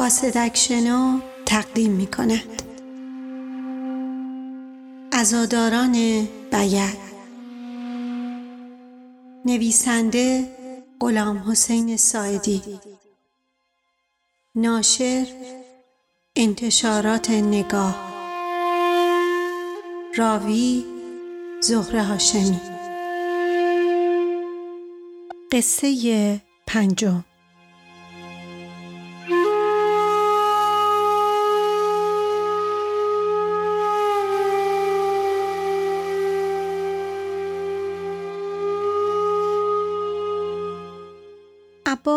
قاصدک شنو تقدیم می کند ازاداران بیت نویسنده غلام حسین سایدی ناشر انتشارات نگاه. راوی زهره هاشمی. قصه پنجم.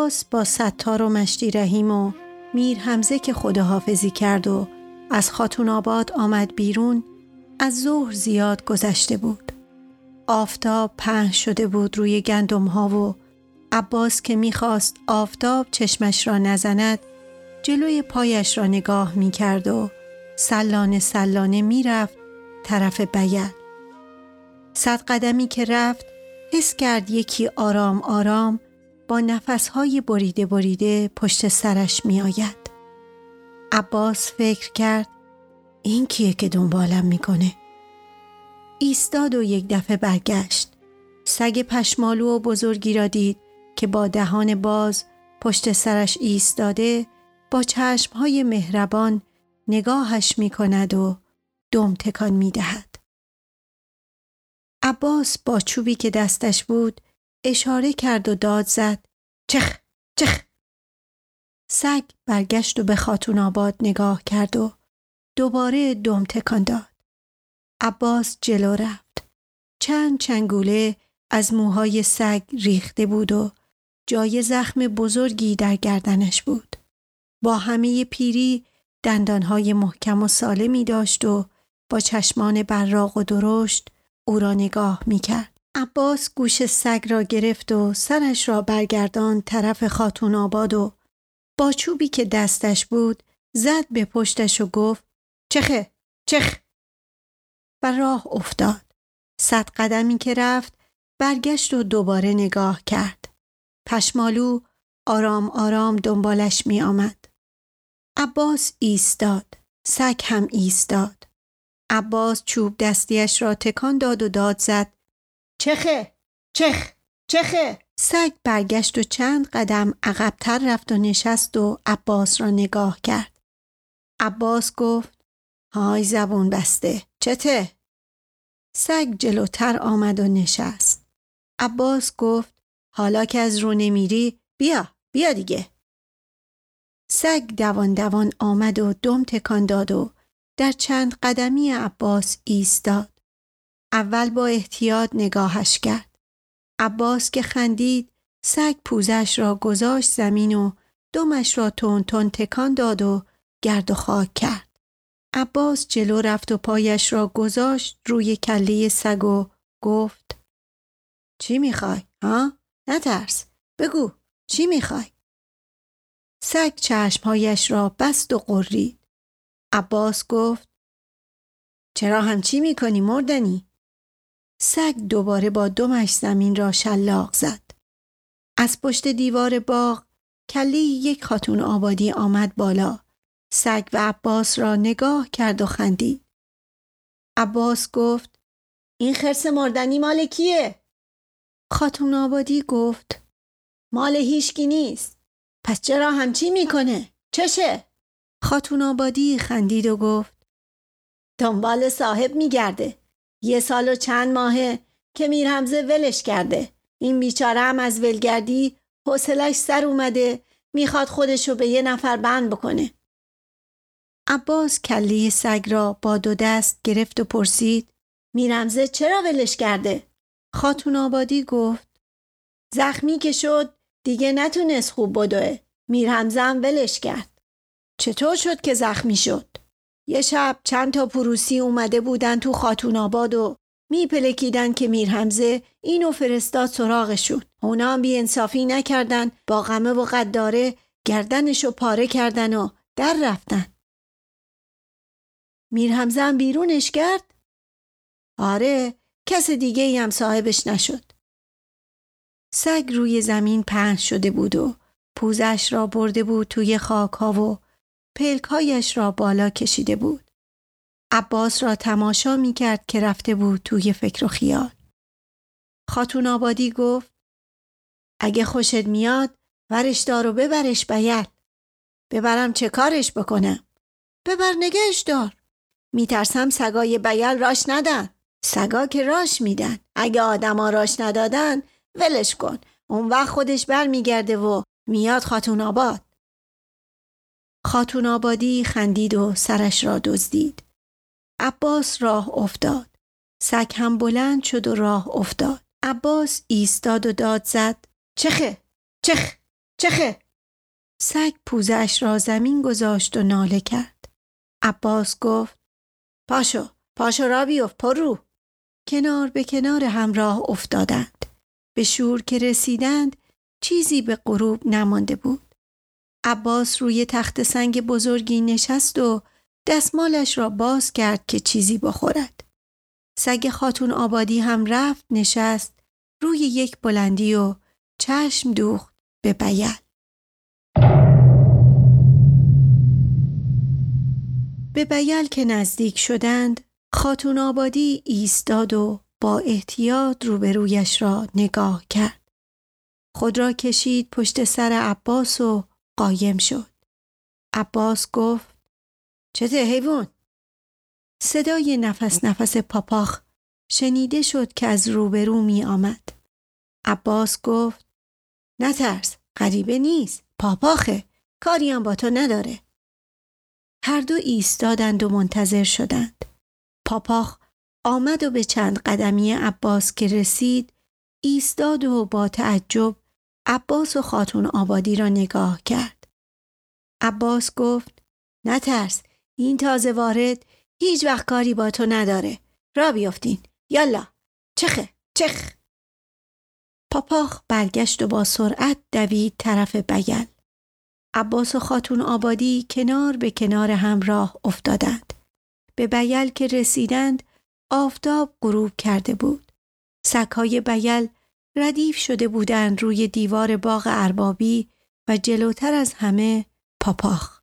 عباس با ستار و مشتی رحیم و میر همزه که خداحافظی کرد و از خاتون آباد آمد بیرون از ظهر زیاد گذشته بود. آفتاب پهن شده بود روی گندم ها و عباس که می‌خواست آفتاب چشمش را نزند جلوی پایش را نگاه می‌کرد و سلانه سلانه می‌رفت طرف بیل. صد قدمی که رفت حس کرد یکی آرام آرام با نفسهای بریده بریده پشت سرش می آید. عباس فکر کرد این کیه که دنبالم می‌کنه؟ ایستاد و یک دفعه برگشت. سگ پشمالو و بزرگی را دید که با دهان باز پشت سرش ایستاده با چشمهای مهربان نگاهش می کند و دم تکان می دهد. عباس با چوبی که دستش بود اشاره کرد و داد زد. چخ چخ. سگ برگشت و به خاتون آباد نگاه کرد و دوباره دم تکان داد. عباس جلو رفت. چند چنگوله از موهای سگ ریخته بود و جای زخم بزرگی در گردنش بود. با همه پیری دندانهای محکم و سالمی داشت و با چشمان براق و درشت او را نگاه می کرد. عباس گوش سگ را گرفت و سرش را برگردان طرف خاتون آباد و با چوبی که دستش بود زد به پشتش و گفت چخه چخ! و راه افتاد. صد قدمی که رفت برگشت و دوباره نگاه کرد. پشمالو آرام آرام دنبالش می آمد عباس ایستاد. سگ هم ایستاد. عباس چوب دستیش را تکان داد و داد زد. چخه چخ چخه. سگ برگشت و چند قدم عقبتر رفت و نشست و عباس را نگاه کرد. عباس گفت های زبون بسته چته؟ سگ جلوتر آمد و نشست. عباس گفت حالا که از رو نمیری بیا بیا دیگه. سگ دوان دوان آمد و دم تکان داد و در چند قدمی عباس ایستاد. اول با احتیاط نگاهش کرد. عباس که خندید سگ پوزش را گذاشت زمین و دمش را تون تون تکان داد و گرد و خاک کرد. عباس جلو رفت و پایش را گذاشت روی کله سگ و گفت چی می‌خوای؟ ها؟ نترس. بگو چی می‌خوای؟ سگ چشمهایش را بست و قرید. عباس گفت چرا همچی می‌کنی مردنی؟ سگ دوباره با دمش زمین را شلاق زد. از پشت دیوار باغ کلی یک خاتون آبادی آمد بالا. سگ و عباس را نگاه کرد و خندید. عباس گفت این خرس مردنی مال کیه؟ خاتون آبادی گفت مال هیشکی نیست. پس چرا همچی می‌کنه؟ چشه؟ خاتون آبادی خندید و گفت دنبال صاحب میگرده. یه سال و چند ماهه که میر همزه ولش کرده این بیچاره هم از ولگردی حوصلش سر اومده می‌خواد خودشو به یه نفر بند بکنه عباس کلی سگ را با دو دست گرفت و پرسید میرمزه چرا ولش کرده؟ خاتون آبادی گفت زخمی که شد دیگه نتونست خوب بدوه میرمزه هم ولش کرد چطور شد که زخمی شد؟ یه شب چند تا پروسی اومده بودن تو خاتون آباد و میپلکیدن که میر همزه اینو فرستاد سراغشون. اونا هم بی انصافی نکردن با غمه و قداره گردنشو پاره کردن و در رفتن. میر همزه هم بیرونش کرد؟ آره کس دیگه ای هم صاحبش نشد. سگ روی زمین پهن شده بود و پوزش را برده بود توی خاک ها و پلکایش را بالا کشیده بود. عباس را تماشا می کرد که رفته بود توی فکر و خیال. خاتون آبادی گفت اگه خوشت میاد ورش دار و ببرش بیل. ببرم چه کارش بکنم؟ ببر نگهش دار. میترسم سگای بیل راش ندن. سگا که راش میدن. اگه آدما راش ندادن ولش کن. اون وقت خودش برمیگرده و میاد خاتون آباد. خاتون آبادی خندید و سرش را دزدید. عباس راه افتاد. سگ هم بلند شد و راه افتاد. عباس ایستاد و داد زد. چخه؟ چخ؟ چخه؟ سگ پوزش را زمین گذاشت و ناله کرد. عباس گفت پاشو پاشو را بیفت پرو کنار به کنار همراه افتادند. به شور که رسیدند چیزی به غروب نمانده بود. عباس روی تخت سنگ بزرگی نشست و دستمالش را باز کرد که چیزی بخورد. سگ خاتون آبادی هم رفت نشست روی یک بلندی و چشم دوخت به بیل. به بیل که نزدیک شدند خاتون آبادی ایستاد و با احتیاط روبرویش را نگاه کرد. خود را کشید پشت سر عباس و قایم شد. عباس گفت چته حیوان؟ صدای نفس نفس پاپاخ شنیده شد که از روبرو می آمد. عباس گفت نترس غریبه نیست پاپاخه کاری هم با تو نداره. هر دو ایستادند و منتظر شدند. پاپاخ آمد و به چند قدمی عباس که رسید ایستاد و با تعجب عباس و خاتون آبادی را نگاه کرد. عباس گفت نترس این تازه وارد هیچ وقت کاری با تو نداره. را بیافتین. یالا. چخه. چخ. پاپاخ برگشت و با سرعت دوید طرف بیل. عباس و خاتون آبادی کنار به کنار هم راه افتادند. به بیل که رسیدند آفتاب غروب کرده بود. سگهای بیل ردیف شده بودند روی دیوار باغ اربابی و جلوتر از همه پاپاخ.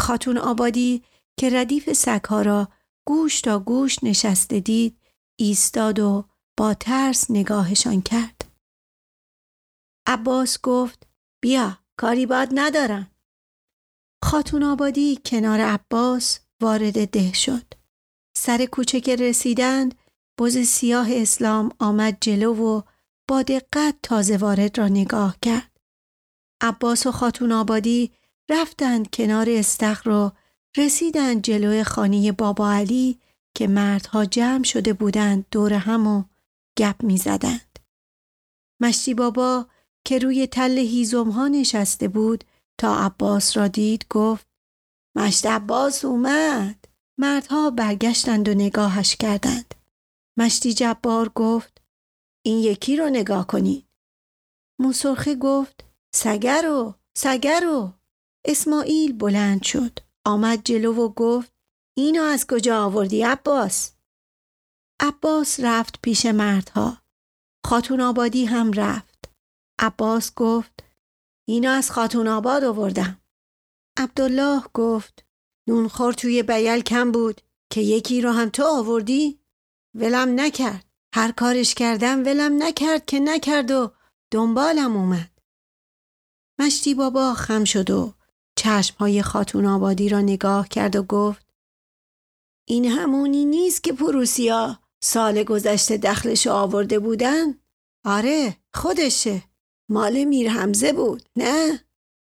خاتون آبادی که ردیف سگها را گوش تا گوش نشسته دید ایستاد و با ترس نگاهشان کرد. عباس گفت بیا کاری باد ندارم. خاتون آبادی کنار عباس وارد ده شد. سر کوچه که رسیدند بز سیاه اسلام آمد جلو و با دقت تازه وارد را نگاه کرد. عباس و خاتون آبادی رفتند کنار استخر و رسیدند جلو خانه بابا علی که مردها جمع شده بودند دور هم و گپ می زدند. مشتی بابا که روی تل هیزم ها نشسته بود تا عباس را دید گفت مشت عباس اومد. مردها برگشتند و نگاهش کردند. مشتی جبار گفت این یکی رو نگاه کنید. موسرخه گفت سگرو سگرو اسماعیل بلند شد. آمد جلو و گفت اینو از کجا آوردی عباس؟ عباس رفت پیش مردها. خاتون آبادی هم رفت. عباس گفت اینو از خاتون آباد آوردم. عبدالله گفت نونخور توی بیل کم بود که یکی رو هم تو آوردی؟ ولم نکرد. هر کارش کردم ولم نکرد که نکرد و دنبالم اومد. مشتی بابا خم شد و چشمهای خاتون آبادی را نگاه کرد و گفت این همونی نیست که پروسیا سال گذشته دخلش آورده بودن؟ آره خودشه مال میر حمزه بود نه؟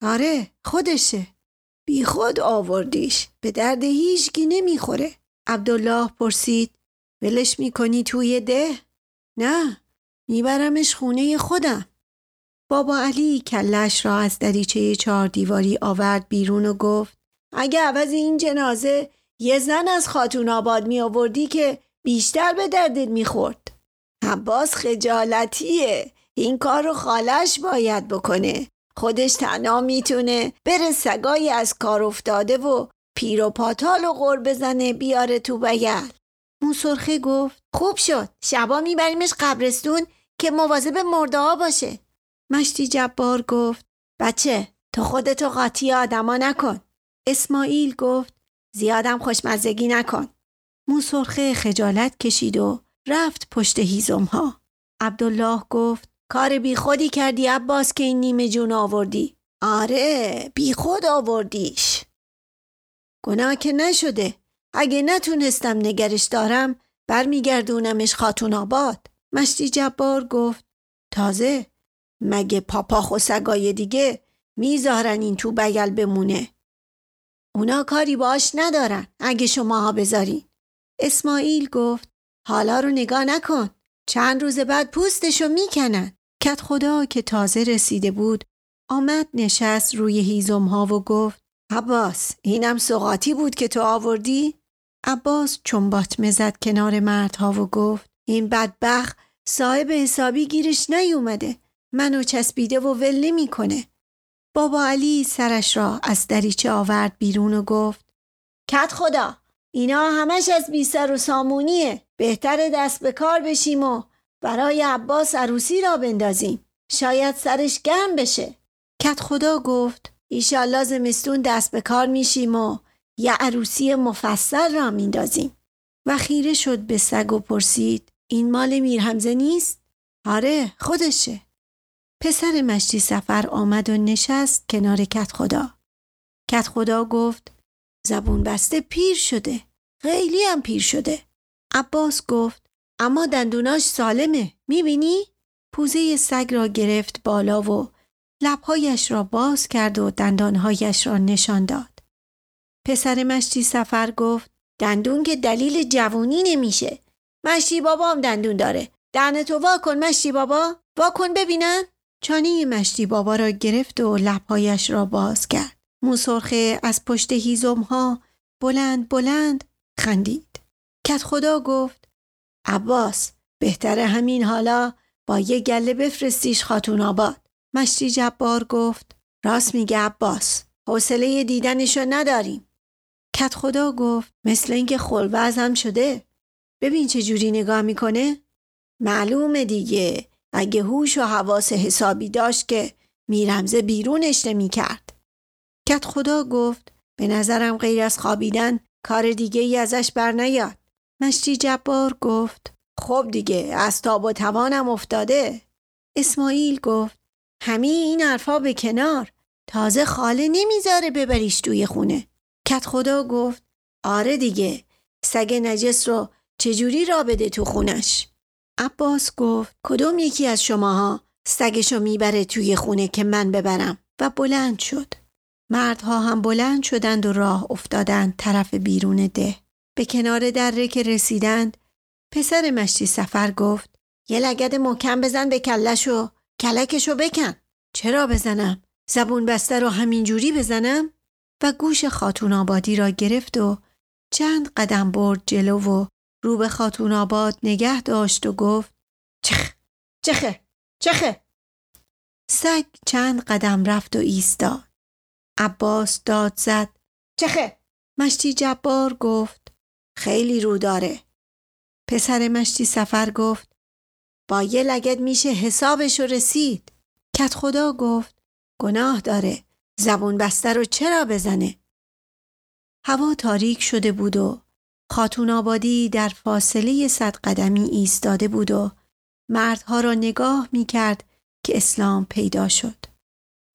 آره خودشه بی خود آوردیش به درد هیچکی نمی‌خوره عبدالله پرسید ولش می‌کنی توی ده؟ نه میبرمش خونه خودم بابا علی کلش را از دریچه چهار دیواری آورد بیرون و گفت اگه عوض این جنازه یه زن از خاتون آباد می آوردی که بیشتر به دردت می‌خورد. عباس خجالتیه. این کار رو خالش باید بکنه. خودش تنها می‌تونه بره سگای از کار افتاده و پیر و پاتال و غور بزنه بیاره تو بیل. موسرخه گفت خوب شد. شبا میبریمش قبرستون که مواظب مرده ها باشه. مشتی جبار گفت بچه تو خودتو قاطی آدما نکن. اسماعیل گفت زیادم خوشمزگی نکن. موسرخه خجالت کشید و رفت پشت هیزم ها. عبدالله گفت کار بی خودی کردی عباس که این نیمه جون آوردی. آره بی خود آوردیش. گناه که نشده. اگه نتونستم نگرش دارم برمیگردونمش خاتون آباد. مشتی جبار گفت تازه مگه پاپاخ و سگای دیگه می‌ذارن این تو بگل بمونه. اونا کاری باش ندارن اگه شماها بذارین. اسماعیل گفت حالا رو نگاه نکن. چند روز بعد پوستشو می‌کنن. کت خدا که تازه رسیده بود آمد نشست روی هیزم ها و گفت عباس اینم سقاطی بود که تو آوردی؟ عباس چنبات مزد کنار مردها و گفت این بدبخ صاحب حسابی گیرش نیومده منو چسبیده و ول نمی‌کنه. بابا علی سرش را از دریچه آورد بیرون و گفت کت خدا اینا همش از بی سر و سامونیه بهتر دست به کار بشیم و برای عباس عروسی را بندازیم شاید سرش گرم بشه کت خدا گفت ایشالله زمستون دست به کار میشیم و یه عروسی مفصل را میندازیم و خیره شد به سگ و پرسید این مال میرهمزه نیست؟ آره خودشه پسر مشتی سفر آمد و نشست کنار کت خدا کت خدا گفت زبون بسته پیر شده خیلی هم پیر شده عباس گفت اما دندوناش سالمه می‌بینی؟ پوزه سگ را گرفت بالا و لبهایش را باز کرد و دندانهایش را نشان داد. پسر مشتی سفر گفت دندون که دلیل جوونی نمیشه. مشتی بابا هم دندون داره. دهنتو وا کن مشتی بابا. وا کن ببینن. چانه مشتی بابا را گرفت و لبهایش را باز کرد. موسرخه از پشت هیزم ها بلند بلند خندید. کت خدا گفت عباس بهتره همین حالا با یه گله بفرستیش خاتون آباد. مشتی جبار گفت. راست میگه عباس. حوصله دیدنشو نداریم. کت خدا گفت. مثل اینکه خلوزم شده. ببین چه جوری نگاه می‌کنه. معلومه دیگه. اگه هوش و حواس حسابی داشت که میرمزه بیرونش نمی‌کرد. کت خدا گفت. به نظرم غیر از خوابیدن کار دیگه ای ازش بر نیاد مشتی جبار گفت. خب دیگه از تاب و توانم افتاده. اسماعیل گفت. همه این حرفا به کنار. تازه خاله نمی‌ذاره ببریش توی خونه. کت خدا گفت آره دیگه سگ نجس رو چجوری را بده تو خونش؟ عباس گفت کدوم یکی از شماها سگشو می‌بره توی خونه که من ببرم؟ و بلند شد. مردها هم بلند شدند و راه افتادند طرف بیرون ده. به کنار دره که رسیدند پسر مشتی سفر گفت یه لگد محکم بزن به کلش و کلکشو بکن. چرا بزنم؟ زبون بسته رو همینجوری بزنم؟ و گوش خاتون آبادی را گرفت و چند قدم برد جلو و رو به خاتون آباد نگه داشت و گفت چخ چخه چخه سگ چند قدم رفت و ایستاد. عباس داد زد چخه مشتی جبار گفت خیلی رو داره. پسر مشتی سفر گفت با یه لگت میشه حسابش رسید کت خدا گفت گناه داره زبون بسته رو چرا بزنه هوا تاریک شده بود و خاتون آبادی در فاصله صد قدمی ایستاده بود و مردها را نگاه می کرد که اسلام پیدا شد.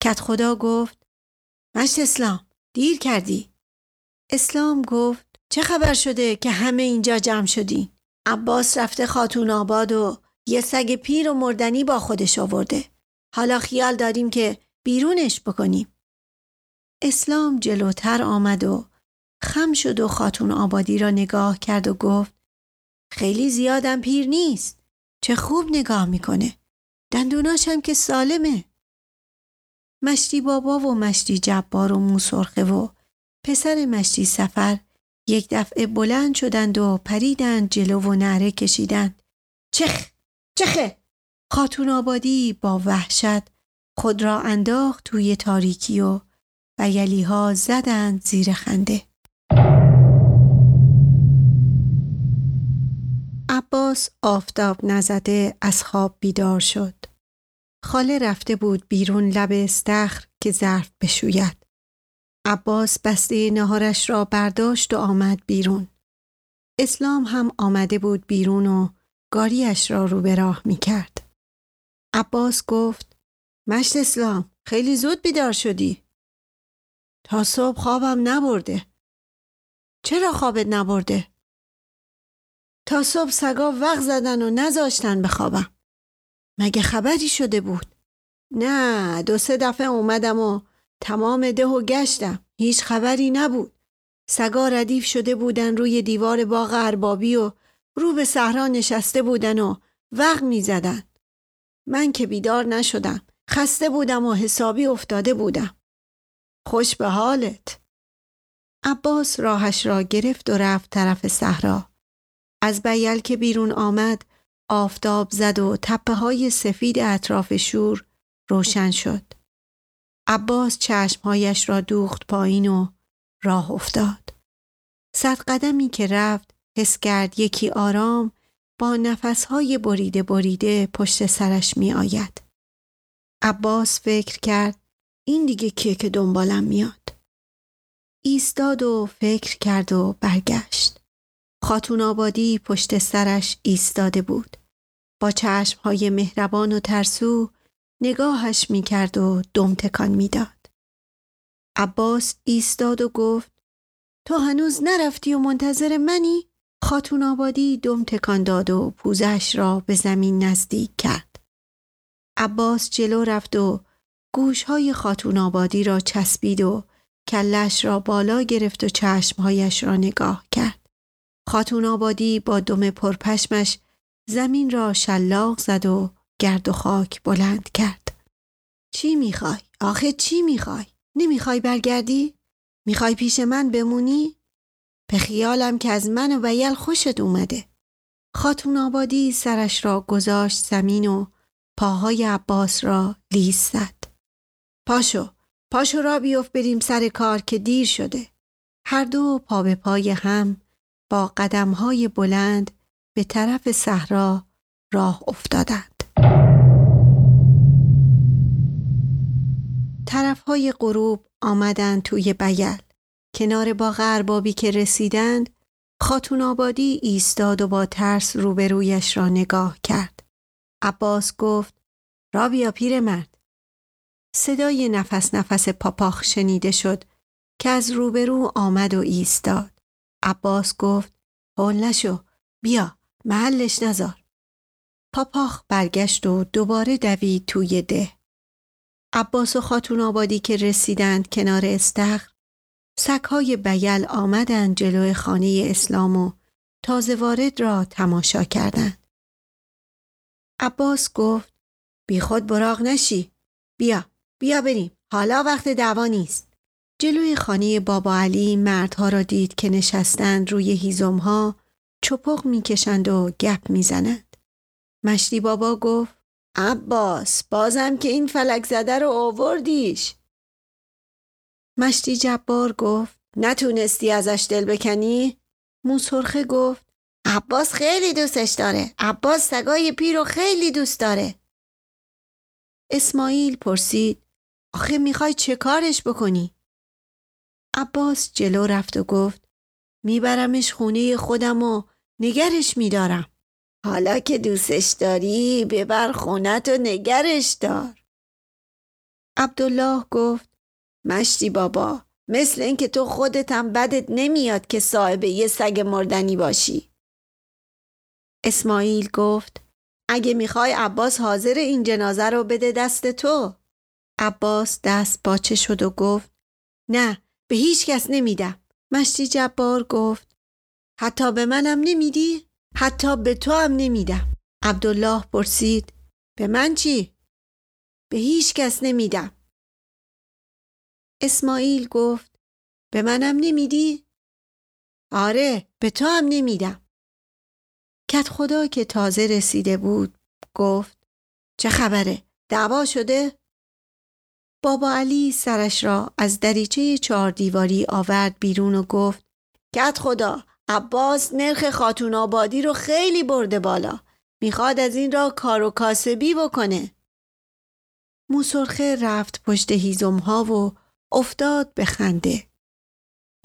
کت خدا گفت مشت اسلام دیر کردی. اسلام گفت چه خبر شده که همه اینجا جمع شدی؟ عباس رفته خاتون آباد و یه سگ پیر و مردنی با خودش آورده. حالا خیال داریم که بیرونش بکنیم. اسلام جلوتر آمد و خم شد و خاتون آبادی را نگاه کرد و گفت خیلی زیادم پیر نیست. چه خوب نگاه می‌کنه. دندوناش هم که سالمه. مشتی بابا و مشتی جبار و موسرخه و پسر مشتی سفر یک دفعه بلند شدند و پریدند جلو و نره کشیدند. چخ! چخه! خاتون آبادی با وحشت خود را انداخت توی تاریکی و بیلی ها زدند زیر خنده. عباس آفتاب نزده از خواب بیدار شد. خاله رفته بود بیرون لب استخر که ظرف بشوید. عباس بسته نهارش را برداشت و آمد بیرون. اسلام هم آمده بود بیرون و گاریش را رو به راه می کرد. عباس گفت مشت اسلام خیلی زود بیدار شدی. تا صبح خوابم نبرده. چرا خوابت نبرده؟ تا صبح سگا وقت زدن و نذاشتن بخوابم. مگه خبری شده بود؟ نه دو سه دفعه اومدم و تمام ده و گشتم. هیچ خبری نبود. سگا ردیف شده بودن روی دیوار باغ اربابی و رو به صحرا نشسته بودن و وقت می زدن. من که بیدار نشدم. خسته بودم و حسابی افتاده بودم. خوش به حالت. عباس راهش را گرفت و رفت طرف صحرا. از بیل که بیرون آمد آفتاب زد و تپه های سفید اطراف شور روشن شد. عباس چشمهایش را دوخت پایین و راه افتاد. صد قدمی که رفت حس کرد یکی آرام با نفسهای بریده بریده پشت سرش می آید. عباس فکر کرد این دیگه کیه که دنبالم میاد. ایستاد و فکر کرد و برگشت. خاتون آبادی پشت سرش ایستاده بود. با چشمهای مهربان و ترسو نگاهش می‌کرد و دم تکان می‌داد. عباس ایستاد و گفت تو هنوز نرفتی و منتظر منی؟ خاتون آبادی دم تکان داد و پوزش را به زمین نزدیک کرد. عباس جلو رفت و گوشهای خاتون آبادی را چسبید و کلش را بالا گرفت و چشمهایش را نگاه کرد. خاتون آبادی با دم پرپشمش زمین را شلاق زد و گرد و خاک بلند کرد. چی می‌خوای؟ آخه چی می‌خوای؟ نمی‌خوای برگردی؟ می‌خوای پیش من بمونی؟ به خیالم که از من و ویل خوشت اومده. خاتون آبادی سرش را گذاشت زمین و پاهای عباس را لیس زد. پاشو، پاشو را بیفت بریم سر کار که دیر شده. هر دو پا به پای هم با قدمهای بلند به طرف صحرا راه افتادند. طرفهای غروب آمدند توی بیل. کنار باغ اربابی که رسیدند خاتون آبادی ایستاد و با ترس روبرویش را نگاه کرد. عباس گفت را بیا مرد. صدای نفس نفس پاپاخ شنیده شد که از روبرو آمد و ایستاد. عباس گفت هول نشو بیا محلش نزار. پاپاخ برگشت و دوباره دوید توی ده. عباس و خاتون آبادی که رسیدند کنار استخر سگهای بیل آمدند جلوی خانه اسلام و تازه وارد را تماشا کردند. عباس گفت بی خود براغ نشی. بیا بیا بریم. حالا وقت دعوا نیست. جلوی خانه بابا علی مردها را دید که نشستند روی هیزمها چپق می‌کشند و گپ می‌زنند. مشتی بابا گفت عباس بازم که این فلک زده رو آوردیش. مشتی جبار گفت نتونستی ازش دل بکنی؟ موسرخه گفت عباس خیلی دوستش داره. عباس سگای پیر رو خیلی دوست داره. اسماعیل پرسید آخه می‌خوای چه کارش بکنی؟ عباس جلو رفت و گفت میبرمش خونه خودم و نگرش میدارم. حالا که دوستش داری ببر خونت و نگرش دار. عبدالله گفت مشتی بابا مثل اینکه تو خودت هم بدت نمیاد که صاحب یه سگ مردنی باشی. اسماعیل گفت اگه می‌خوای عباس حاضر این جنازه رو بده دست تو. عباس دست باچه شد و گفت نه به هیچ کس نمیدم. مشتی جبار گفت حتی به منم نمیدی؟ حتی به تو هم نمیدم. عبدالله پرسید به من چی؟ به هیچ کس نمیدم. اسماعیل گفت به منم نمیدی؟ آره به تو هم نمیدم. کت خدا که تازه رسیده بود گفت چه خبره؟ دعوا شده؟ بابا علی سرش را از دریچه چهار دیواری آورد بیرون و گفت کت خدا عباس نرخ خاتون آبادی رو خیلی برده بالا می‌خواد از این را کار و کاسبی بکنه موسرخه رفت پشت هیزم ها و افتاد به خنده.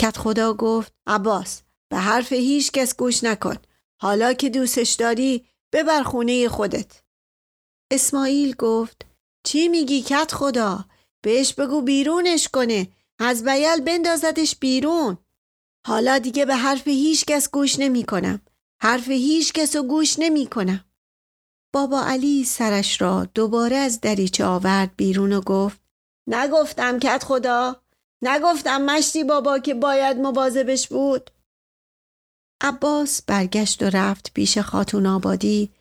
کت خدا گفت عباس به حرف هیچ کس گوش نکن. حالا که دوستش داری ببر خونه خودت. اسماعیل گفت چی میگی کت خدا؟ بهش بگو بیرونش کنه. از بیل بندازدش بیرون. حالا دیگه به حرف هیچ کس گوش نمی کنم. حرف هیچ کس رو گوش نمی کنم. بابا علی سرش را دوباره از دریچه آورد بیرون و گفت نگفتم کت خدا نگفتم مشتی بابا که باید مواظبش بود عباس برگشت و رفت پیش خاتون آبادی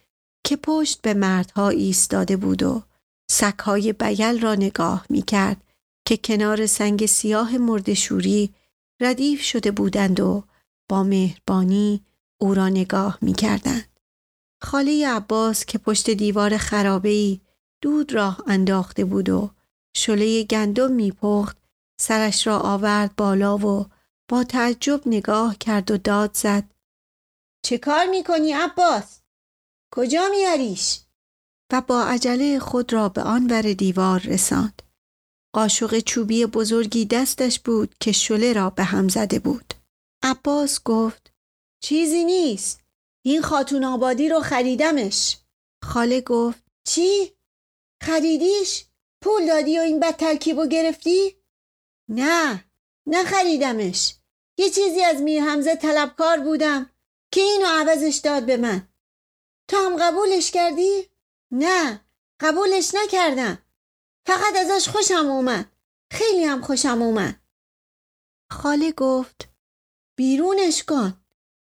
که پشت به مردها ایستاده بود و سکهای بیل را نگاه می کرد که کنار سنگ سیاه مردشوری ردیف شده بودند و با مهربانی او را نگاه می کردند. خاله عباس که پشت دیوار خرابهی دود راه انداخته بود و شله گندم میپخت سرش را آورد بالا و با تعجب نگاه کرد و داد زد چه کار می‌کنی عباس؟ کجا میاریش؟ و با عجله خود را به آن ور دیوار رساند. قاشق چوبی بزرگی دستش بود که شله را به هم زده بود. عباس گفت چیزی نیست. این خاتون آبادی رو خریدمش. خاله گفت چی؟ خریدیش؟ پول دادی و این بد ترکیب گرفتی؟ نه نه خریدمش. یه چیزی از میر حمزه طلبکار بودم که اینو عوضش داد به من. تو هم قبولش کردی؟ نه قبولش نکردم. فقط ازش خوشم اومد. خیلی هم خوشم اومد. خاله گفت بیرونش کن.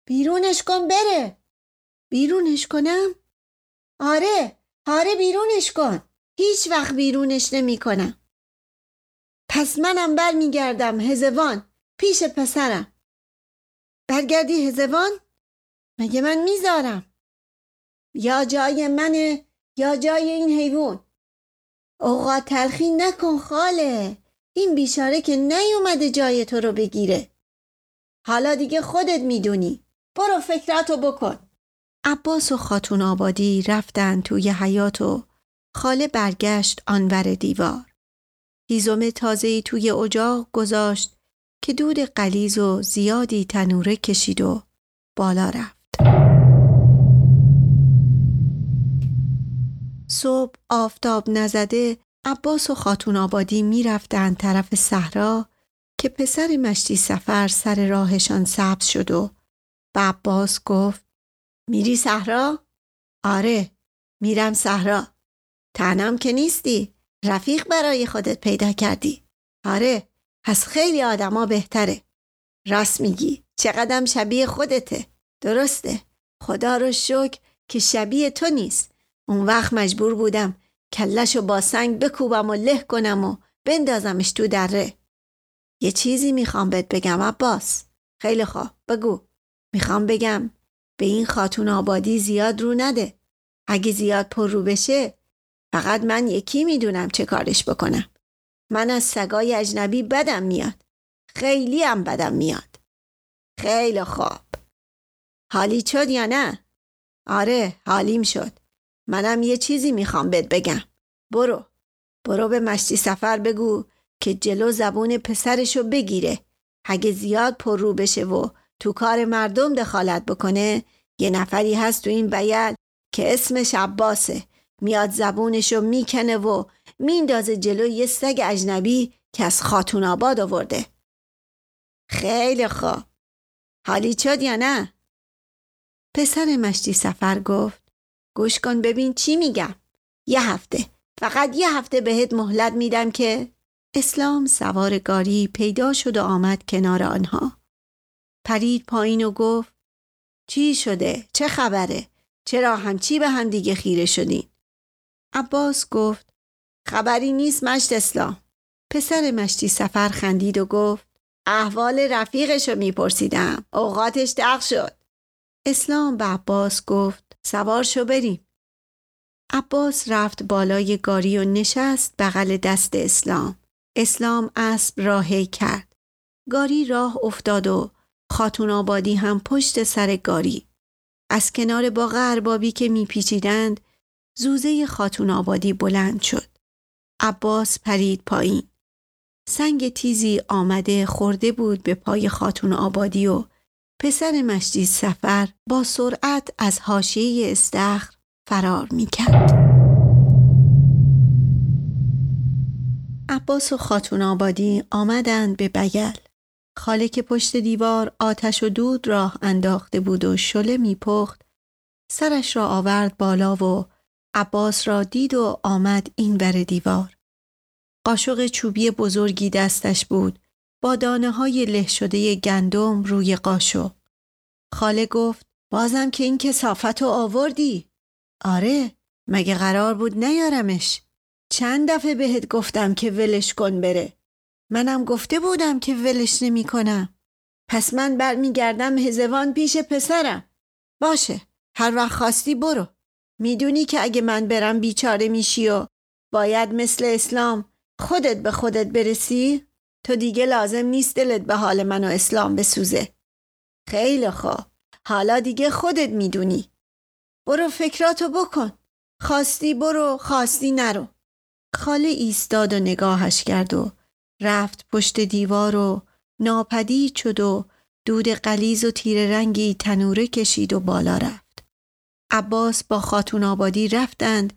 بیرونش کن بره. بیرونش کنم؟ آره آره بیرونش کن. هیچ وقت بیرونش نمی کنم. پس منم برمیگردم هزوان پیش پسرم. برگردی هزوان؟ مگه من می‌ذارم؟ یا جای منه یا جای این حیوان. اوقات تلخی نکن خاله. این بیچاره که نیومده جای تو رو بگیره. حالا دیگه خودت می‌دونی. برو فکراتو بکن. عباس و خاتون آبادی رفتن توی حیات و خاله برگشت آنور دیوار. هیزم تازهی توی اجاق گذاشت که دود قلیز و زیادی تنوره کشید و بالا رفت. صبح آفتاب نزده عباس و خاتون آبادی می رفتن طرف صحرا که پسر مشتی سفر سر راهشان سبز شد و به عباس گفت میری صحرا؟ آره میرم صحرا تنم که نیستی. رفیق برای خودت پیدا کردی. آره پس خیلی آدما بهتره. راست میگی. چقدر شبیه خودته. درسته. خدا رو شکر که شبیه تو نیست. اون وقت مجبور بودم کلشو با سنگ بکوبم و له کنم و بندازمش تو دره. یه چیزی می‌خوام بهت بگم عباس. خیلی خواه بگو. می‌خوام بگم به این خاتون آبادی زیاد رو نده. اگه زیاد پر رو بشه فقط من یکی می‌دونم چه کارش بکنم. من از سگای اجنبی بدم میاد. خیلی هم بدم میاد. خیلی خوب. حالی شد یا نه؟ آره حالیم شد. منم یه چیزی می‌خوام بهت بگم. برو. برو به مشتی سفر بگو که جلو زبون پسرشو بگیره. اگه زیاد پر رو بشه و تو کار مردم دخالت بکنه یه نفری هست تو این بیل که اسمش عباسه. میاد زبونشو می‌کنه و میندازه جلو یه سگ اجنبی که از خاتون آباد آورده خیلی خوب حالی شد یا نه؟ پسر مشتی سفر گفت گوش کن ببین چی میگم یه هفته فقط یه هفته بهت مهلت میدم که اسلام سوار گاری پیدا شد و آمد کنار آنها پرید پایین و گفت چی شده؟ چه خبره؟ چرا همچی به هم دیگه خیره شدین؟ عباس گفت خبری نیست مشت اسلام پسر مشتی سفر خندید و گفت احوال رفیقشو میپرسیدم. اوقاتش دق شد. اسلام به عباس گفت سوار شو بریم. عباس رفت بالای گاری و نشست بغل دست اسلام. اسلام اسب راهی کرد. گاری راه افتاد و خاتون آبادی هم پشت سر گاری. از کنار باغ اربابی که میپیچیدند زوزه خاتون آبادی بلند شد عباس پرید پایین سنگ تیزی آمده خورده بود به پای خاتون آبادی و پسر مشتی سفر با سرعت از حاشیه استخر فرار می کرد. عباس و خاتون آبادی آمدند به بگل. خاله که پشت دیوار آتش و دود راه انداخته بود و شله میپخت سرش را آورد بالا و عباس را دید و آمد این ور دیوار. قاشق چوبی بزرگی دستش بود با دانه های له شده گندم روی قاشق. خاله گفت بازم که این کسافت رو آوردی؟ آره مگه قرار بود نیارمش؟ چند دفعه بهت گفتم که ولش کن بره. منم گفته بودم که ولش نمی کنم. پس من برمیگردم هزوان پیش پسرم. باشه هر وقت خواستی برو. می‌دونی که اگه من برم بیچاره میشی و باید مثل اسلام خودت به خودت برسی؟ تو دیگه لازم نیست دلت به حال من و اسلام بسوزه. خیلی خوب. حالا دیگه خودت می‌دونی. برو فکراتو بکن. خواستی برو خواستی نرو. خاله ایستاد و نگاهش کرد و رفت پشت دیوار و ناپدید شد و دود قلیز و تیر رنگی تنوره کشید و بالا رفت. عباس با خاتون آبادی رفتند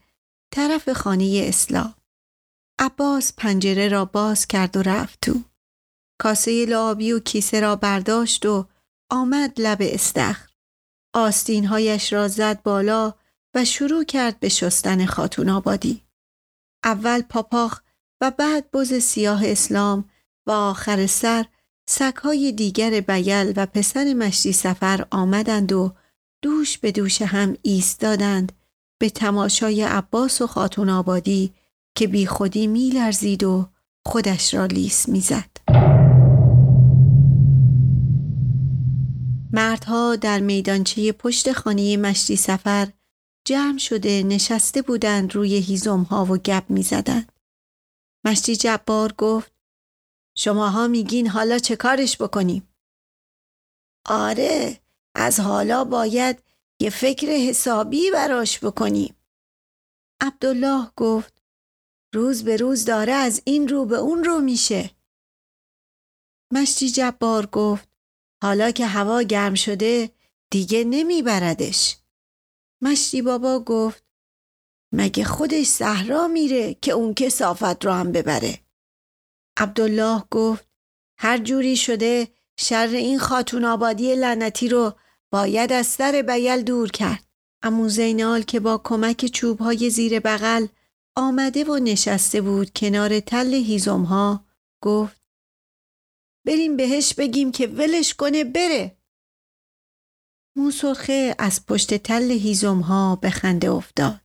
طرف خانه اسلام. عباس پنجره را باز کرد و رفت تو. کاسه لابی و کیسه را برداشت و آمد لب استخر. آستینهایش را زد بالا و شروع کرد به شستن خاتون آبادی. اول پاپاخ و بعد بز سیاه اسلام و آخر سر سگهای دیگر بیل و پسر مشتی سفر آمدند و دوش به دوش هم ایستادند به تماشای عباس و خاتون آبادی که بی خودی می لرزید و خودش را لیس می‌زد. مردها در میدانچه پشت خانه مشتی سفر جمع شده نشسته بودند روی هیزم ها و گپ می زدند. مشتی جبار گفت شماها میگین حالا چه کارش بکنیم؟ آره از حالا باید یه فکر حسابی براش بکنیم. عبدالله گفت روز به روز داره از این رو به اون رو میشه. مشتی جبار گفت حالا که هوا گرم شده دیگه نمیبردش. مشتی بابا گفت مگه خودش صحرا میره که اون کسافت رو هم ببره. عبدالله گفت هر جوری شده شر این خاتون آبادی لعنتی رو باید از سر بیل دور کرد. امو زینال که با کمک چوبهای زیر بغل آمده و نشسته بود کنار تل هیزم ها گفت بریم بهش بگیم که ولش کنه بره. موسرخه از پشت تل هیزم ها به خنده افتاد.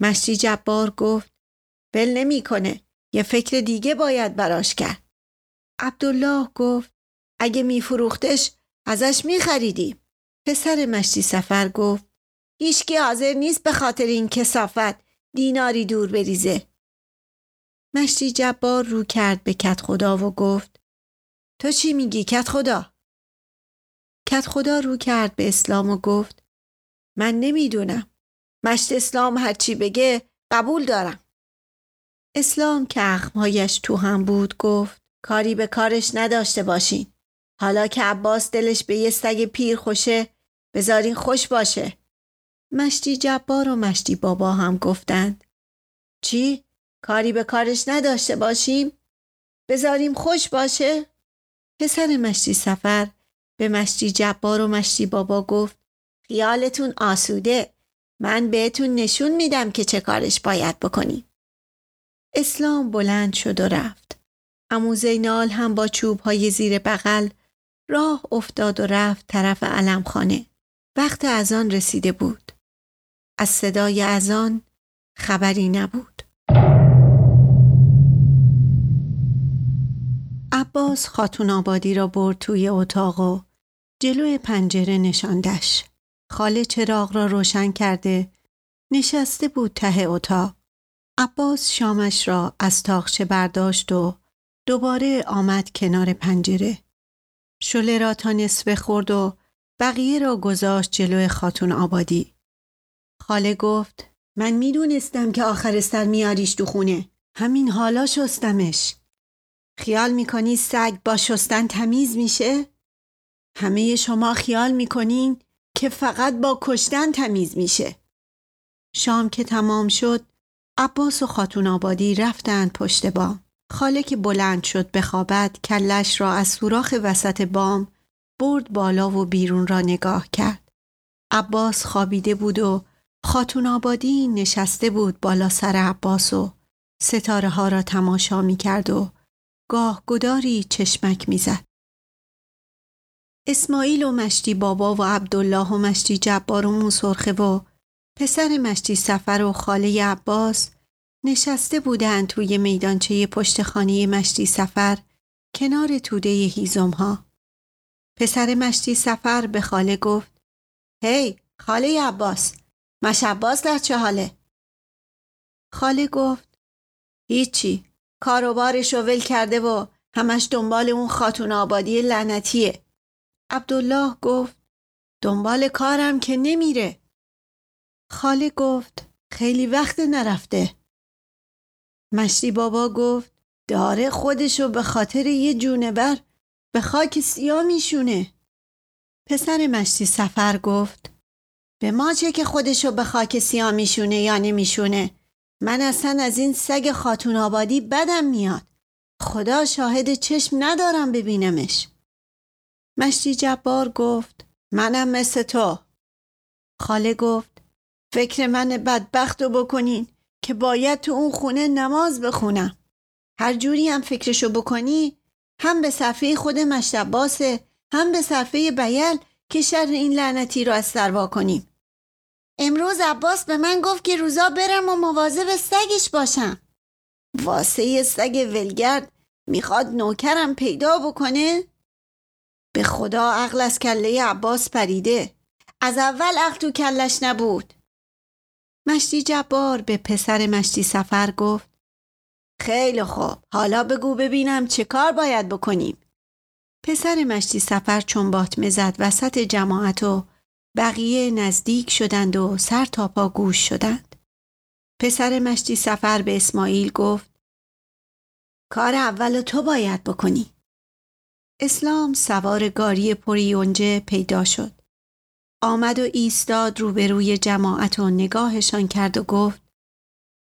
مشتی جبار گفت ول نمی‌کنه یه فکر دیگه باید براش کرد. عبدالله گفت اگه میفروختش ازش میخریدیم. پسر مشتی سفر گفت هیچکی حاضر نیست به خاطر این کسافت دیناری دور بریزه. مشتی جبار رو کرد به کت خدا و گفت تو چی میگی کت خدا؟ کت خدا رو کرد به اسلام و گفت من نمی‌دونم. مشت اسلام هرچی بگه قبول دارم. اسلام که اخمهایش تو هم بود گفت کاری به کارش نداشته باشین. حالا که عباس دلش به یه سگ پیر خوشه بذارین خوش باشه. مشتی جبار و مشتی بابا هم گفتند چی؟ کاری به کارش نداشته باشیم؟ بذاریم خوش باشه؟ پسر مشتی سفر به مشتی جبار و مشتی بابا گفت خیالتون آسوده من بهتون نشون میدم که چه کارش باید بکنی. اسلام بلند شد و رفت. امو زینال هم با چوب های زیر بغل راه افتاد و رفت طرف علمخانه. وقت ازان رسیده بود. از صدای ازان خبری نبود. عباس خاتون آبادی را برد توی اتاق و جلوی پنجره نشاندش. خاله چراغ را روشن کرده نشسته بود ته اتاق. عباس شامش را از تاخچه برداشت و دوباره آمد کنار پنجره. شله را تا نصفه خورد و بقیه را گذاشت جلوی خاتون آبادی. خاله گفت من می‌دونستم که آخر سر میاریش تو خونه. همین حالا شستمش. خیال می‌کنی سگ با شستن تمیز میشه؟ همه شما خیال می‌کنین که فقط با کشتن تمیز میشه. شام که تمام شد عباس و خاتون آبادی رفتند پشت بام. خاله که بلند شد بخوابد کلش را از سوراخ وسط بام برد بالا و بیرون را نگاه کرد. عباس خوابیده بود و خاتون آبادی نشسته بود بالا سر عباس و ستاره ها را تماشا می کرد و گاه گداری چشمک می زد. اسماعیل و مشتی بابا و عبدالله و مشتی جبار و موسرخه و پسر مشتی سفر و خاله عباس نشسته بودند توی میدانچه پشت خانه مشتی سفر کنار توده هیزم ها. پسر مشتی سفر به خاله گفت هی hey, خاله عباس مش عباس در چه حاله؟ خاله گفت هیچی کاروبارش رو ول کرده و همش دنبال اون خاتون آبادی لعنتیه. عبدالله گفت دنبال کارم که نمیره. خاله گفت خیلی وقت نرفته. مشتی بابا گفت داره خودشو به خاطر یه جونور به خاک سیاه میشونه. پسر مشتی سفر گفت به ما چه که خودشو به خاک سیاه میشونه یا نمیشونه؟ من اصلا از این سگ خاتون آبادی بدم میاد. خدا شاهد چشم ندارم ببینمش. مشتی جبار گفت منم مثل تو. خاله گفت فکر من بدبخت رو بکنین که باید تو اون خونه نماز بخونم. هر جوری هم فکرشو بکنی هم به صفحه خود مشتباسه هم به صفحه بیل که شر این لعنتی رو از سر کنیم. امروز عباس به من گفت که روزا برم و مواظب سگش باشم. واسه سگ ولگرد می‌خواد نوکرم پیدا بکنه؟ به خدا عقل از کله عباس پریده. از اول عقل تو کلش نبود. مشتی جبار به پسر مشتی سفر گفت خیلی خوب حالا بگو ببینم چه کار باید بکنیم پسر مشتی سفر چون باطمه زد وسط جماعت و بقیه نزدیک شدند و سر تا پا گوش شدند. پسر مشتی سفر به اسماعیل گفت کار اول تو باید بکنی. اسلام سوار گاری پریونجه پیدا شد. آمد و ایستاد روبروی جماعت و نگاهشان کرد و گفت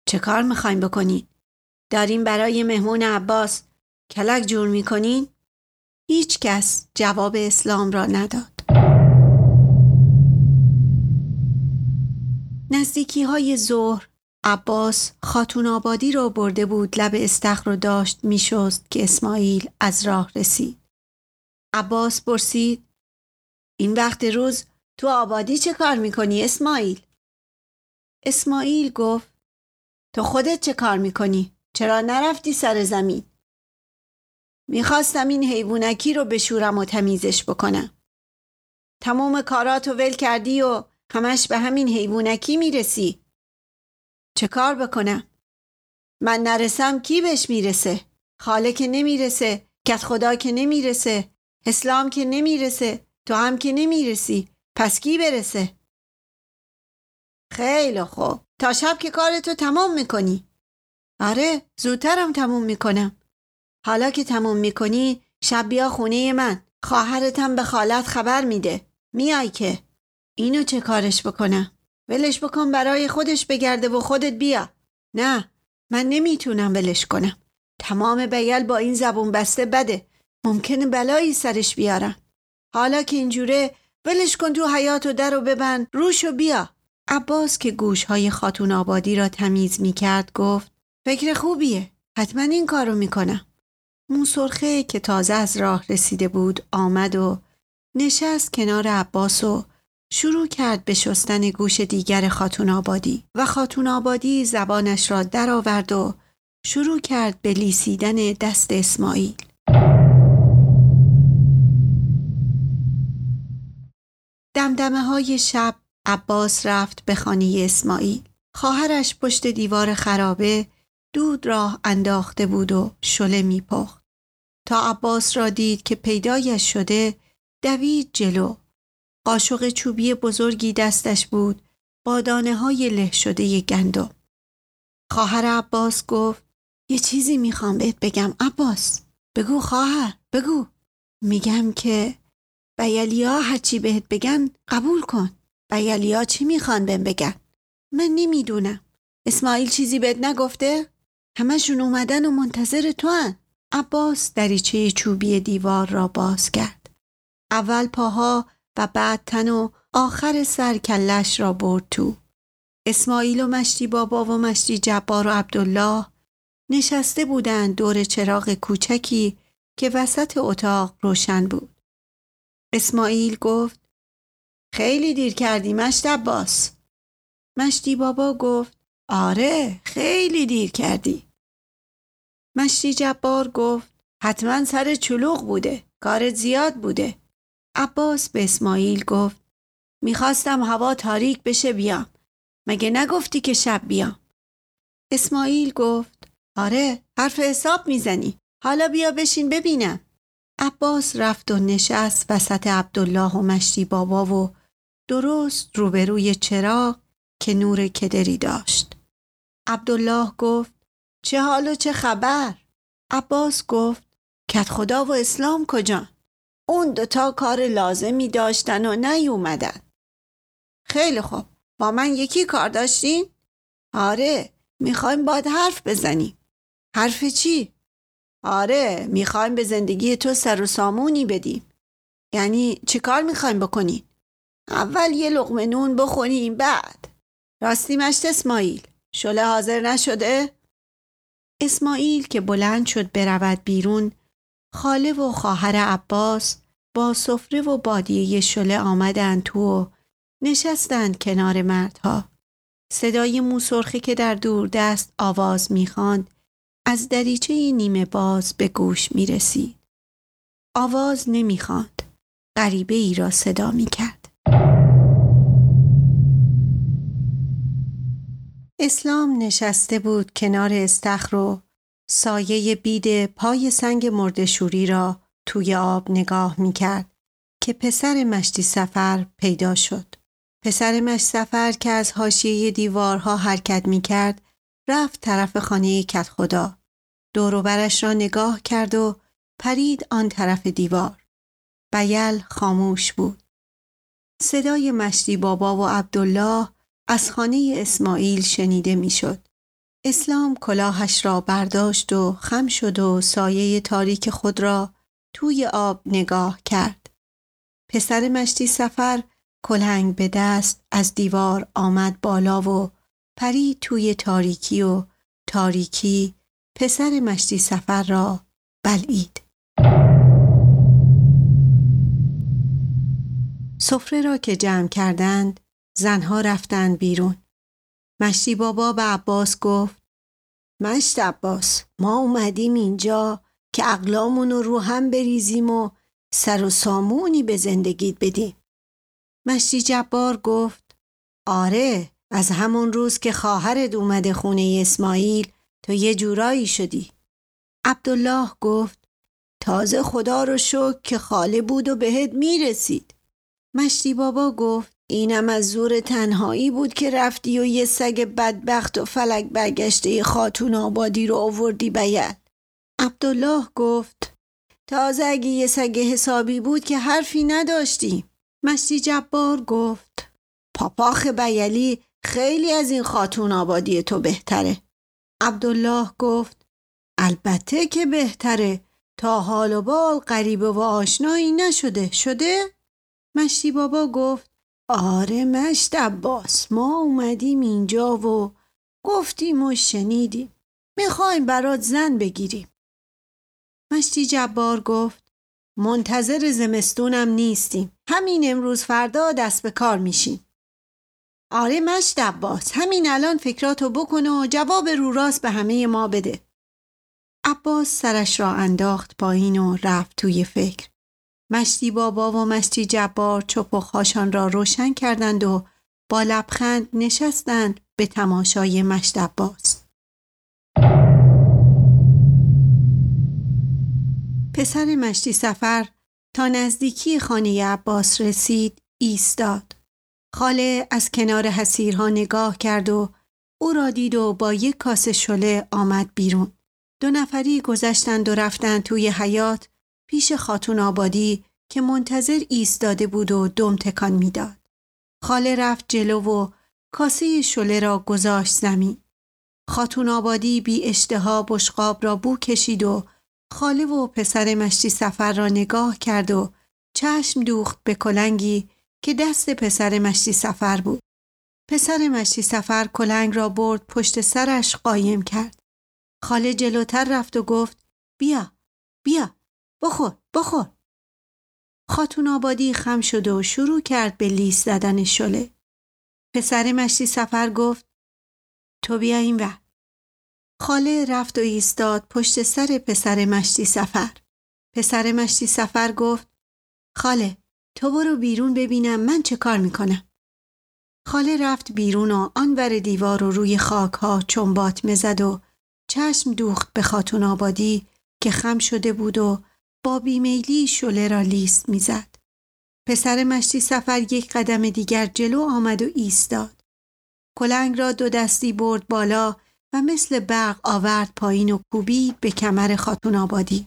چه کار می‌خوایم بکنین؟ داریم برای مهمون عباس کلک جور می‌کنین؟ هیچ کس جواب اسلام را نداد. نزدیکی های ظهر عباس خاتون آبادی را برده بود لب استخر رو داشت میشست که اسماعیل از راه رسید. عباس پرسید این وقت روز تو آبادی چه کار می‌کنی اسماعیل؟ اسماعیل گفت تو خودت چه کار می‌کنی؟ چرا نرفتی سر زمین؟ می‌خواستم این حیوانکی رو بشورم و تمیزش بکنم. تمام کاراتو ول کردی و همش به همین حیوانکی می‌رسی. چه کار بکنم؟ من نرسم کی بهش می‌رسه؟ خاله که نمی‌رسه کت خدا که نمی‌رسه اسلام که نمی‌رسه تو هم که نمی‌رسی پس کی برسه؟ خیلی خوب. تا شب که کارتو تمام می‌کنی. آره زودترم تموم می‌کنم. حالا که تموم می‌کنی شب بیا خونه من. خواهرتم به خالت خبر میده. میای که. اینو چه کارش بکنم؟ ولش بکن برای خودش بگرده و خودت بیا. نه من نمی‌تونم ولش کنم. تمام بیل با این زبون بسته بده. ممکنه بلایی سرش بیارم. حالا که اینجوره ولش کن تو حیات و در و ببند. روش و بیا. عباس که گوشهای خاتون آبادی را تمیز می‌کرد گفت فکر خوبیه حتما این کارو می‌کنم موسرخه که تازه از راه رسیده بود آمد و نشست کنار عباس و شروع کرد به شستن گوش دیگر خاتون آبادی و خاتون آبادی زبانش را درآورد و شروع کرد به لیسیدن دست اسماعیل. دمدمه های شب عباس رفت به خانه اسماعیل. خواهرش پشت دیوار خرابه دود راه انداخته بود و شله میپخت. تا عباس را دید که پیدایش شده دوید جلو قاشق چوبی بزرگی دستش بود با دانه های له شده گندم. خواهر عباس گفت یه چیزی می‌خوام بهت بگم عباس. بگو خواهر بگو میگم که بیالیا هرچی بهت بگن قبول کن بیالیا چی می‌خوان بهم بگن من نمی‌دونم اسماعیل چیزی بهت نگفته همشون اومدن و منتظر تو هن. عباس دریچه چوبی دیوار را باز کرد اول پاها و بعد تن و آخر سر کلش را برد تو اسماعیل و مشتی بابا و مشتی جبار و عبدالله نشسته بودند دور چراغ کوچکی که وسط اتاق روشن بود. اسماعیل گفت خیلی دیر کردی مشت عباس. مشتی بابا گفت آره خیلی دیر کردی. مشتی جبار گفت حتما سر چلوغ بوده کارت زیاد بوده. عباس به اسماعیل گفت می‌خواستم هوا تاریک بشه بیام. مگه نگفتی که شب بیام؟ اسماعیل گفت آره حرف حساب می‌زنی حالا بیا بشین ببینم عباس رفت و نشست وسط عبدالله و مشتی بابا و درست روبروی چراغ که نور کدری داشت عبدالله گفت چه حال و چه خبر عباس گفت کت خدا و اسلام کجان اون دوتا کار لازمی داشتن و نیومدن خیلی خوب با من یکی کار داشتین؟ آره می‌خوایم باد حرف بزنیم حرف چی؟ آره می‌خوایم به زندگی تو سر و سامونی بدیم یعنی چی کار می‌خوایم بکنین؟ اول یه لقمه نون بخوریم بعد راستی مشت اسماعیل شله حاضر نشده؟ اسماعیل که بلند شد برود بیرون خاله و خواهر عباس با سفره و بادیه شله آمدند تو و نشستند کنار مردها. صدای موسرخی که در دور دست آواز می‌خواند از دریچه نیمه باز به گوش می رسید. آواز نمی‌خواند. غریبه ای را صدا می کرد. اسلام نشسته بود کنار استخر و سایه بید پای سنگ مردشوری را توی آب نگاه می کرد که پسر مشتی سفر پیدا شد. پسر مشتی سفر که از حاشیه دیوارها حرکت می کرد رفت طرف خانه کت خدا. دوروبرش را نگاه کرد و پرید آن طرف دیوار. بیل خاموش بود. صدای مشتی بابا و عبدالله از خانه اسماعیل شنیده می‌شد. اسلام کلاهش را برداشت و خم شد و سایه تاریک خود را توی آب نگاه کرد. پسر مشتی سفر کلنگ به دست از دیوار آمد بالا و پری توی تاریکی و تاریکی پسر مشتی سفر را بلعید. سفره را که جمع کردند زنها رفتند بیرون. مشتی بابا به عباس گفت مشت عباس ما اومدیم اینجا که اقلامون رو رو هم بریزیم و سر و سامونی به زندگیت بدیم. مشتی جبار گفت آره از همون روز که خواهرت اومده خونه اسماعیل تو یه جورایی شدی. عبدالله گفت تازه خدا رو شکر که خاله بود و بهت می‌رسید. مشتی بابا گفت اینم از زور تنهایی بود که رفتی و یه سگ بدبخت و فلک برگشته خاتون آبادی رو آوردی بیل. عبدالله گفت تازه اگه یه سگ حسابی بود که حرفی نداشتیم. مشتی جبار گفت پاپاخ بیلی خیلی از این خاتون آبادی تو بهتره. عبدالله گفت البته که بهتره تا حال و بال غریبه و آشنایی نشده شده؟ مشتی بابا گفت آره مشت عباس ما اومدیم اینجا و گفتیم و شنیدیم. می‌خوایم برات زن بگیریم. مشتی جبار گفت منتظر زمستونم نیستیم. همین امروز فردا دست به کار میشیم. آره مشت عباس همین الان فکراتو بکن و جواب رو راست به همه ما بده. عباس سرش را انداخت پایین و رفت توی فکر. مشتی بابا و مشتی جبار چپخهاشان را روشن کردند و با لبخند نشستند به تماشای مشت عباس. پسر مشتی سفر تا نزدیکی خانه عباس رسید ایستاد. خاله از کنار حسیرها نگاه کرد و او را دید و با یک کاسه شله آمد بیرون. دو نفری گذشتند و رفتند توی حیات پیش خاتون آبادی که منتظر ایستاده بود و دم تکان می‌داد. خاله رفت جلو و کاسه شله را گذاشت زمین. خاتون آبادی بی اشتها بشقاب را بو کشید و خاله و پسر مشتی سفر را نگاه کرد و چشم دوخت به کلنگی که دست پسر مشتی سفر بود. پسر مشتی سفر کلنگ را برد پشت سرش قایم کرد. خاله جلوتر رفت و گفت بیا بیا بخور بخور. خاتون آبادی خم شد و شروع کرد به لیس زدن شله. پسر مشتی سفر گفت تو بیا این وقت خاله رفت و ایستاد پشت سر پسر مشتی سفر. پسر مشتی سفر گفت خاله تو برو بیرون ببینم من چه کار می‌کنم. خاله رفت بیرون و آنور دیوار و روی خاک ها چنبات مزد و چشم دوخت به خاتون آبادی که خم شده بود و با بیمیلی شله را لیست می‌زد. پسر مشتی سفر یک قدم دیگر جلو آمد و ایستاد. کلنگ را دو دستی برد بالا و مثل برق آورد پایین و کوبید به کمر خاتون آبادی.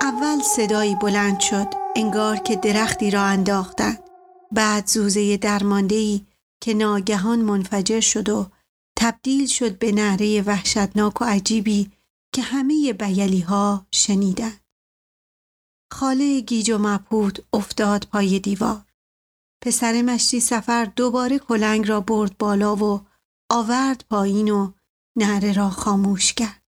اول صدایی بلند شد انگار که درختی را انداختند. بعد زوزه درماندهی که ناگهان منفجر شد و تبدیل شد به نهره وحشتناک و عجیبی که همه بیلی ها شنیدن. خاله گیج و مبهوت افتاد پای دیوار. پسر مشتی سفر دوباره کلنگ را برد بالا و آورد پایین و نهره را خاموش کرد.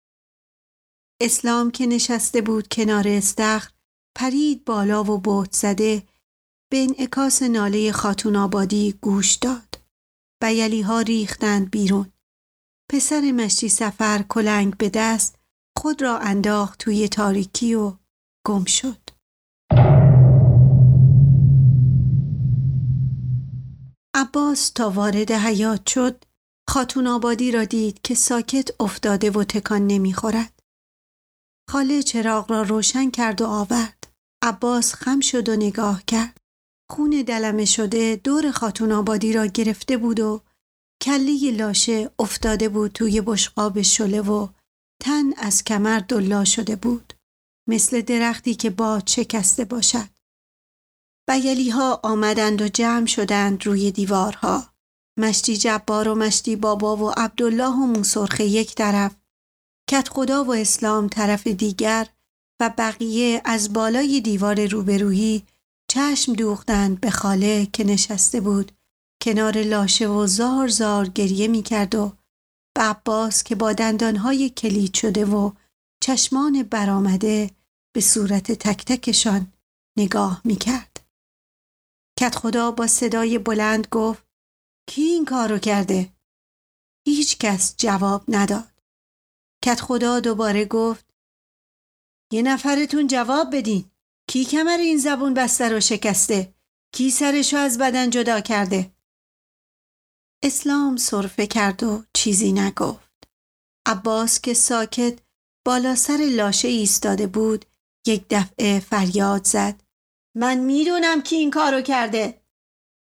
اسلام که نشسته بود کنار استخر پرید بالا و بوت زده به انعکاس ناله خاتون آبادی گوش داد. بیلی ها ریختند بیرون. پسر مشتی سفر کلنگ به دست خود را انداخت توی تاریکی و گم شد. عباس تا وارد حیات شد خاتون آبادی را دید که ساکت افتاده و تکان نمی‌خورد. خاله چراغ را روشن کرد و آورد. عباس خم شد و نگاه کرد. خون دلمه شده دور خاتون آبادی را گرفته بود و کلی لاشه افتاده بود توی بشقاب شله و تن از کمر دلا شده بود مثل درختی که باد شکسته باشد. بیلی ها آمدند و جمع شدند روی دیوارها. مشتی جبار و مشتی بابا و عبدالله و موسرخه یک طرف کت خدا و اسلام طرف دیگر و بقیه از بالای دیوار روبرویی چشم دوختند به خاله که نشسته بود کنار لاشه و زار زار گریه می کرد و به عباس که با دندانهای کلید شده و چشمان برآمده به صورت تک تکشان نگاه می کرد. کت خدا با صدای بلند گفت کی این کارو کرده؟ هیچ کس جواب نداد. کت خدا دوباره گفت یه نفرتون جواب بدین. کی کمر این زبون بسته رو شکسته؟ کی سرشو از بدن جدا کرده؟ اسلام صرفه کرد و چیزی نگفت. عباس که ساکت بالا سر لاشه ایستاده بود یک دفعه فریاد زد. من می‌دونم کی این کارو کرده.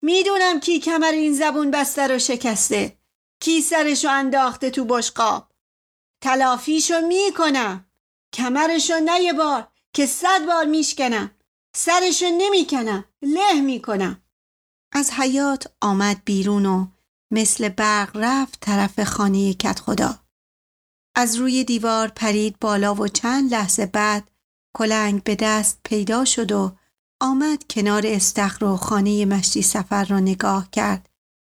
می‌دونم کی کمر این زبون بسته رو شکسته. کی سرشو انداخته تو بشقاب. تلافیشو می‌کنم. کمرشو نه یه بار که صد بار میشکنم. سرشو نمی‌کنم. له می‌کنم. از حیات آمد بیرون و مثل برق رفت طرف خانه کت خدا. از روی دیوار پرید بالا و چند لحظه بعد کلنگ به دست پیدا شد و آمد کنار استخر و خانه مشتی سفر را نگاه کرد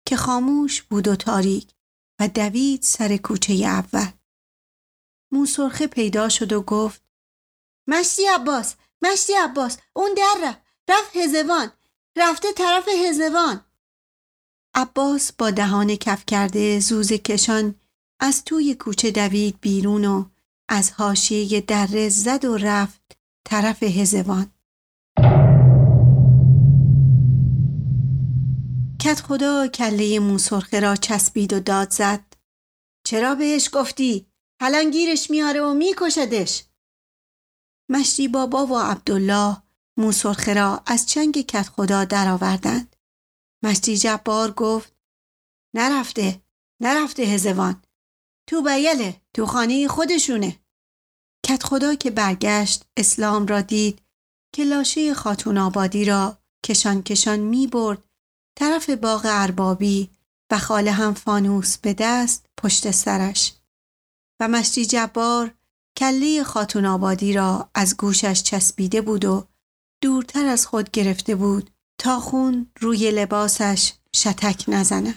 که خاموش بود و تاریک و دوید سر کوچه اول. موسرخه پیدا شد و گفت مشتی عباس مشتی عباس اون در رفت رفت هزوان رفته طرف هزوان عباس با دهان کف کرده زوز کشان از توی کوچه دوید بیرون و از حاشیه دره زد و رفت طرف هزوان. کت خدا کله موسرخه را چسبید و داد زد. چرا بهش گفتی؟ حالا گیرش میاره و میکشدش. مشتی بابا و عبدالله موسرخه را از چنگ کت خدا درآوردند. مشتی جبار گفت نرفته نرفته هزوان تو بیله تو خانه خودشونه. کت خدا که برگشت اسلام را دید که لاشه خاتون آبادی را کشان کشان می برد. طرف باغ اربابی و خاله هم فانوس به دست پشت سرش. و مشتی جبار کله خاتون آبادی را از گوشش چسبیده بود و دورتر از خود گرفته بود. تا خون روی لباسش شتک نزند.